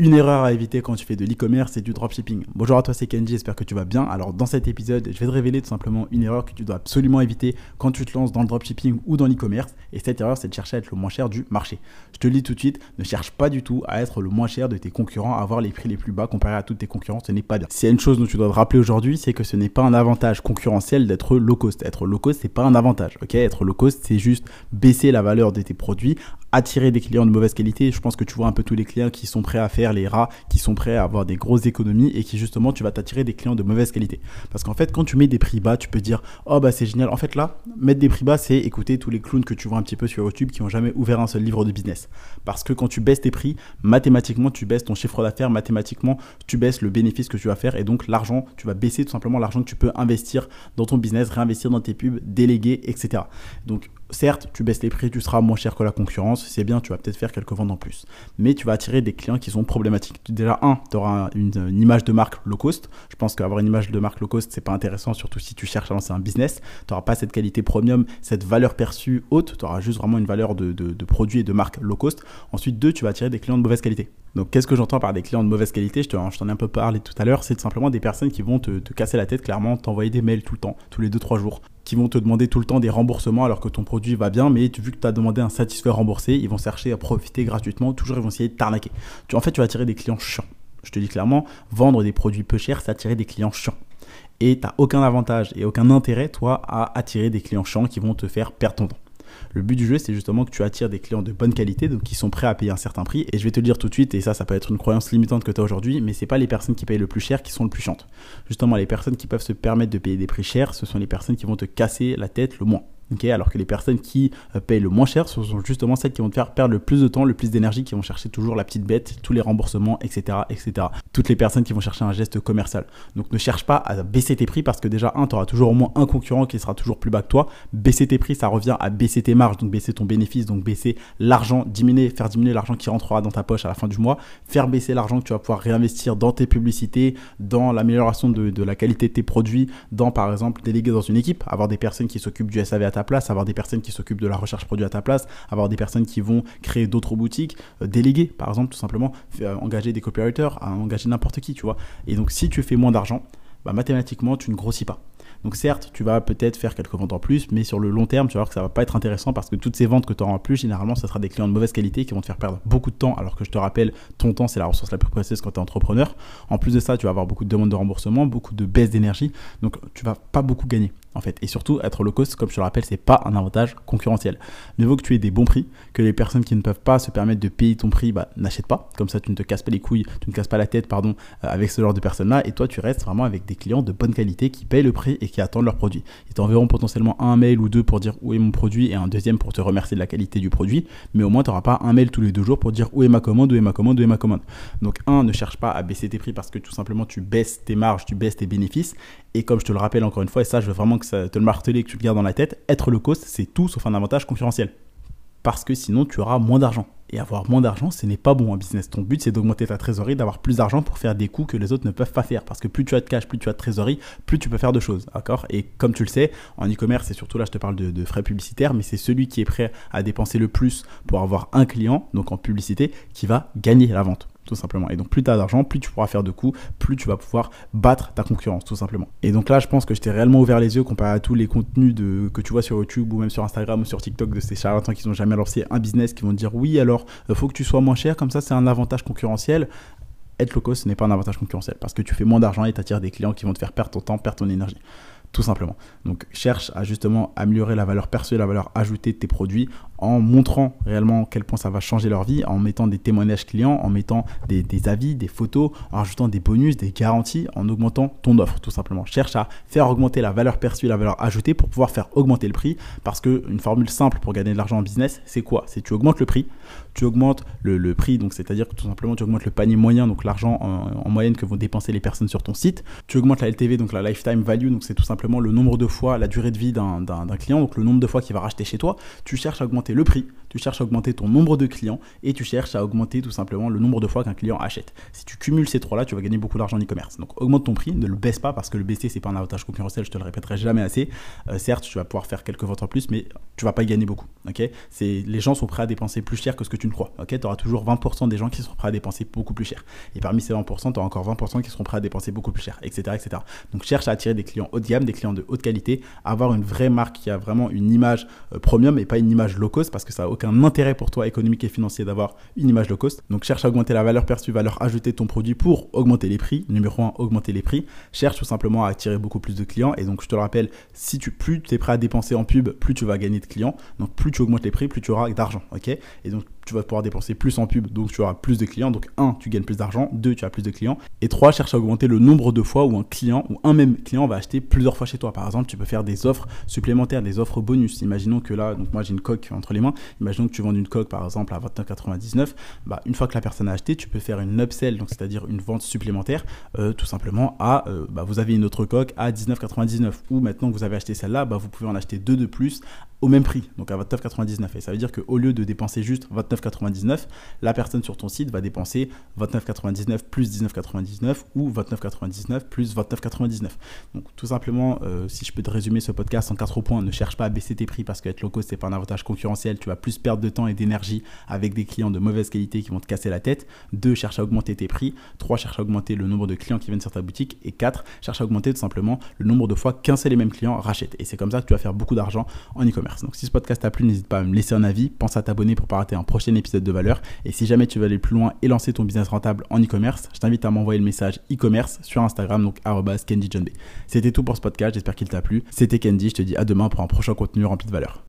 Une erreur à éviter quand tu fais de l'e-commerce et du dropshipping. Bonjour à toi, c'est Kenji, j'espère que tu vas bien. Alors dans cet épisode, je vais te révéler tout simplement une erreur que tu dois absolument éviter quand tu te lances dans le dropshipping ou dans l'e-commerce. Et cette erreur, c'est de chercher à être le moins cher du marché. Je te le dis tout de suite, ne cherche pas du tout à être le moins cher de tes concurrents, à avoir les prix les plus bas comparé à tous tes concurrents, ce n'est pas bien. S'il y a une chose dont tu dois te rappeler aujourd'hui, c'est que ce n'est pas un avantage concurrentiel d'être low cost. Être low cost, c'est pas un avantage, Être low cost, c'est juste baisser la valeur de tes produits, attirer des clients de mauvaise qualité. Je pense que tu vois un peu tous les clients qui sont prêts à faire les rats, qui sont prêts à avoir des grosses économies et qui justement tu vas t'attirer des clients de mauvaise qualité. Parce qu'en fait, quand tu mets des prix bas, tu peux dire oh bah c'est génial. En fait là, mettre des prix bas, c'est écouter tous les clowns que tu vois un petit peu sur YouTube qui n'ont jamais ouvert un seul livre de business. Parce que quand tu baisses tes prix, mathématiquement tu baisses ton chiffre d'affaires, mathématiquement tu baisses le bénéfice que tu vas faire et donc l'argent, tu vas baisser tout simplement l'argent que tu peux investir dans ton business, réinvestir dans tes pubs, déléguer, etc. Donc certes, tu baisses les prix, tu seras moins cher que la concurrence, c'est bien, tu vas peut-être faire quelques ventes en plus. Mais tu vas attirer des clients qui sont problématiques. Déjà, un, tu auras une, image de marque low cost. Je pense qu'avoir une image de marque low cost, c'est pas intéressant, surtout si tu cherches à lancer un business. Tu n'auras pas cette qualité premium, cette valeur perçue haute. Tu auras juste vraiment une valeur de, produit et de marque low cost. Ensuite, deux, tu vas attirer des clients de mauvaise qualité. Donc, qu'est-ce que j'entends par des clients de mauvaise qualité? Je t'en ai un peu parlé tout à l'heure. C'est simplement des personnes qui vont te, te casser la tête, clairement, t'envoyer des mails tout le temps, tous les 2-3 jours qui vont te demander tout le temps des remboursements alors que ton produit va bien, mais vu que tu as demandé un satisfait remboursé, ils vont chercher à profiter gratuitement, toujours ils vont essayer de t'arnaquer. En fait, tu vas attirer des clients chiants. Je te dis clairement, vendre des produits peu chers, c'est attirer des clients chiants. Et tu n'as aucun avantage et aucun intérêt, toi, à attirer des clients chiants qui vont te faire perdre ton temps. Le but du jeu, c'est justement que tu attires des clients de bonne qualité, donc qui sont prêts à payer un certain prix. Et je vais te le dire tout de suite, et ça, ça peut être une croyance limitante que tu as aujourd'hui, mais c'est pas les personnes qui payent le plus cher qui sont le plus chantes. Justement, les personnes qui peuvent se permettre de payer des prix chers, ce sont les personnes qui vont te casser la tête le moins alors que les personnes qui euh, payent le moins cher, ce sont justement celles qui vont te faire perdre le plus de temps, le plus d'énergie, qui vont chercher toujours la petite bête, tous les remboursements, etc., etc. Toutes les personnes qui vont chercher un geste commercial. Donc ne cherche pas à baisser tes prix parce que déjà, un, tu auras toujours au moins un concurrent qui sera toujours plus bas que toi. Baisser tes prix, ça revient à baisser tes marges, donc baisser ton bénéfice, donc baisser l'argent, diminuer, faire diminuer l'argent qui rentrera dans ta poche à la fin du mois, faire baisser l'argent que tu vas pouvoir réinvestir dans tes publicités, dans l'amélioration de, de la qualité de tes produits, dans par exemple déléguer dans une équipe, avoir des personnes qui s'occupent du SAV à ta place, avoir des personnes qui s'occupent de la recherche produit à ta place, avoir des personnes qui vont créer d'autres boutiques, euh, déléguer par exemple tout simplement, euh, engager des copywriters, engager n'importe qui, tu vois. Et donc si tu fais moins d'argent, bah, mathématiquement tu ne grossis pas. Donc certes, tu vas peut-être faire quelques ventes en plus, mais sur le long terme, tu vas voir que ça va pas être intéressant parce que toutes ces ventes que tu auras en plus, généralement, ce sera des clients de mauvaise qualité qui vont te faire perdre beaucoup de temps, alors que je te rappelle, ton temps, c'est la ressource la plus précieuse quand tu es entrepreneur. En plus de ça, tu vas avoir beaucoup de demandes de remboursement, beaucoup de baisse d'énergie, donc tu vas pas beaucoup gagner en fait. Et surtout, être low cost, comme je te le rappelle, c'est pas un avantage concurrentiel. Mieux vaut que tu aies des bons prix, que les personnes qui ne peuvent pas se permettre de payer ton prix bah, n'achètent pas. Comme ça, tu ne te casses pas les couilles, tu ne casses pas la tête, pardon, euh, avec ce genre de personnes-là. Et toi, tu restes vraiment avec des clients de bonne qualité qui payent le prix et qui attendent leur produit. Ils t'enverront potentiellement un mail ou deux pour dire où est mon produit et un deuxième pour te remercier de la qualité du produit. Mais au moins, tu n'auras pas un mail tous les deux jours pour dire où est ma commande, où est ma commande, où est ma commande. Donc, un, ne cherche pas à baisser tes prix parce que tout simplement, tu baisses tes marges, tu baisses tes bénéfices. Et comme je te le rappelle encore une fois, et ça, je veux vraiment que ça te le marteler, que tu le gardes dans la tête, être le cost, c'est tout sauf un avantage concurrentiel. Parce que sinon, tu auras moins d'argent. Et avoir moins d'argent, ce n'est pas bon en business. Ton but, c'est d'augmenter ta trésorerie, d'avoir plus d'argent pour faire des coûts que les autres ne peuvent pas faire. Parce que plus tu as de cash, plus tu as de trésorerie, plus tu peux faire de choses. D'accord? Et comme tu le sais, en e-commerce, et surtout là, je te parle de frais publicitaires, mais c'est celui qui est prêt à dépenser le plus pour avoir un client, donc en publicité, qui va gagner la vente tout simplement. Et donc plus tu as d'argent, plus tu pourras faire de coûts, plus tu vas pouvoir battre ta concurrence, tout simplement. Et donc là, je pense que je t'ai réellement ouvert les yeux comparé à tous les contenus de, que tu vois sur YouTube ou même sur Instagram ou sur TikTok de ces charlatans qui n'ont jamais lancé un business, qui vont dire oui, alors euh, faut que tu sois moins cher, comme ça c'est un avantage concurrentiel être low cost, ce n'est pas un avantage concurrentiel parce que tu fais moins d'argent et tu attires des clients qui vont te faire perdre ton temps, perdre ton énergie tout simplement. Donc cherche à justement améliorer la valeur perçue, la valeur ajoutée de tes produits en montrant réellement quel point ça va changer leur vie, en mettant des témoignages clients, en mettant des, avis, des photos, en rajoutant des bonus, des garanties, en augmentant ton offre tout simplement. Cherche à faire augmenter la valeur perçue, la valeur ajoutée pour pouvoir faire augmenter le prix. Parce qu'une formule simple pour gagner de l'argent en business, c'est quoi? C'est tu augmentes le prix, tu augmentes le, prix, donc c'est-à-dire que tout simplement tu augmentes le panier moyen, donc l'argent en, en, moyenne que vont dépenser les personnes sur ton site, tu augmentes la LTV, donc la lifetime value, donc c'est tout simplement le nombre de fois, la durée de vie d'un client, donc le nombre de fois qu'il va racheter chez toi, tu cherches à augmenter le prix, tu cherches à augmenter ton nombre de clients et tu cherches à augmenter tout simplement le nombre de fois qu'un client achète. Si tu cumules ces trois-là, tu vas gagner beaucoup d'argent en e-commerce. Donc augmente ton prix, ne le baisse pas parce que le baisser, c'est pas un avantage concurrentiel, je te le répéterai jamais assez. Euh, certes, tu vas pouvoir faire quelques ventes en plus, mais tu vas pas gagner beaucoup. ok? C'est, les gens sont prêts à dépenser plus cher que ce que tu ne crois. ok? Tu auras toujours 20% des gens qui sont prêts à dépenser beaucoup plus cher. Et parmi ces 20%, tu auras encore 20% qui seront prêts à dépenser beaucoup plus cher, etc., etc. Donc cherche à attirer des clients haut de gamme, des clients de haute qualité, avoir une vraie marque qui a vraiment une image euh, premium et pas une image low cost parce que ça n'a aucun intérêt pour toi économique et financier d'avoir une image low cost. Donc cherche à augmenter la valeur perçue, valeur ajoutée de ton produit pour augmenter les prix. Numéro 1, augmenter les prix. Cherche tout simplement à attirer beaucoup plus de clients. Et donc je te le rappelle, si tu plus tu es prêt à dépenser en pub, plus tu vas gagner de clients. Donc plus tu augmentes les prix, plus tu auras d'argent. ok? Et donc tu vas pouvoir dépenser plus en pub, donc tu auras plus de clients. Donc 1, tu gagnes plus d'argent, 2, tu as plus de clients. Et 3, cherche à augmenter le nombre de fois où un client ou un même client va acheter plusieurs fois chez toi. Par exemple, tu peux faire des offres supplémentaires, des offres bonus. Imaginons que là, donc moi j'ai une coque entre les mains. Imaginons que tu vends une coque par exemple à 29,99. Bah, une fois que la personne a acheté, tu peux faire une upsell, donc c'est-à-dire une vente supplémentaire, euh, tout simplement à, euh, bah, vous avez une autre coque à 19,99. Ou maintenant que vous avez acheté celle-là, bah, vous pouvez en acheter deux de plus au même prix, donc à 29,99. Et ça veut dire qu'au lieu de dépenser juste 29,99, la personne sur ton site va dépenser 29,99 plus 19,99 ou 29,99 plus 29,99. Donc tout simplement, euh, si je peux te résumer ce podcast en quatre points, ne cherche pas à baisser tes prix parce qu'être low cost, c'est pas un avantage concurrentiel. Tu vas plus perdre de temps et d'énergie avec des clients de mauvaise qualité qui vont te casser la tête. 2. Cherche à augmenter tes prix. 3. Cherche à augmenter le nombre de clients qui viennent sur ta boutique. Et 4. Cherche à augmenter tout simplement le nombre de fois qu'un seul et même client rachète. Et c'est comme ça que tu vas faire beaucoup d'argent en e-commerce. Donc si ce podcast t'a plu, n'hésite pas à me laisser un avis, pense à t'abonner pour pas rater un prochain épisode de valeur. Et si jamais tu veux aller plus loin et lancer ton business rentable en e-commerce, je t'invite à m'envoyer le message e-commerce sur Instagram, donc kendyjohnb. C'était tout pour ce podcast, j'espère qu'il t'a plu. C'était Kendy, je te dis à demain pour un prochain contenu rempli de valeur.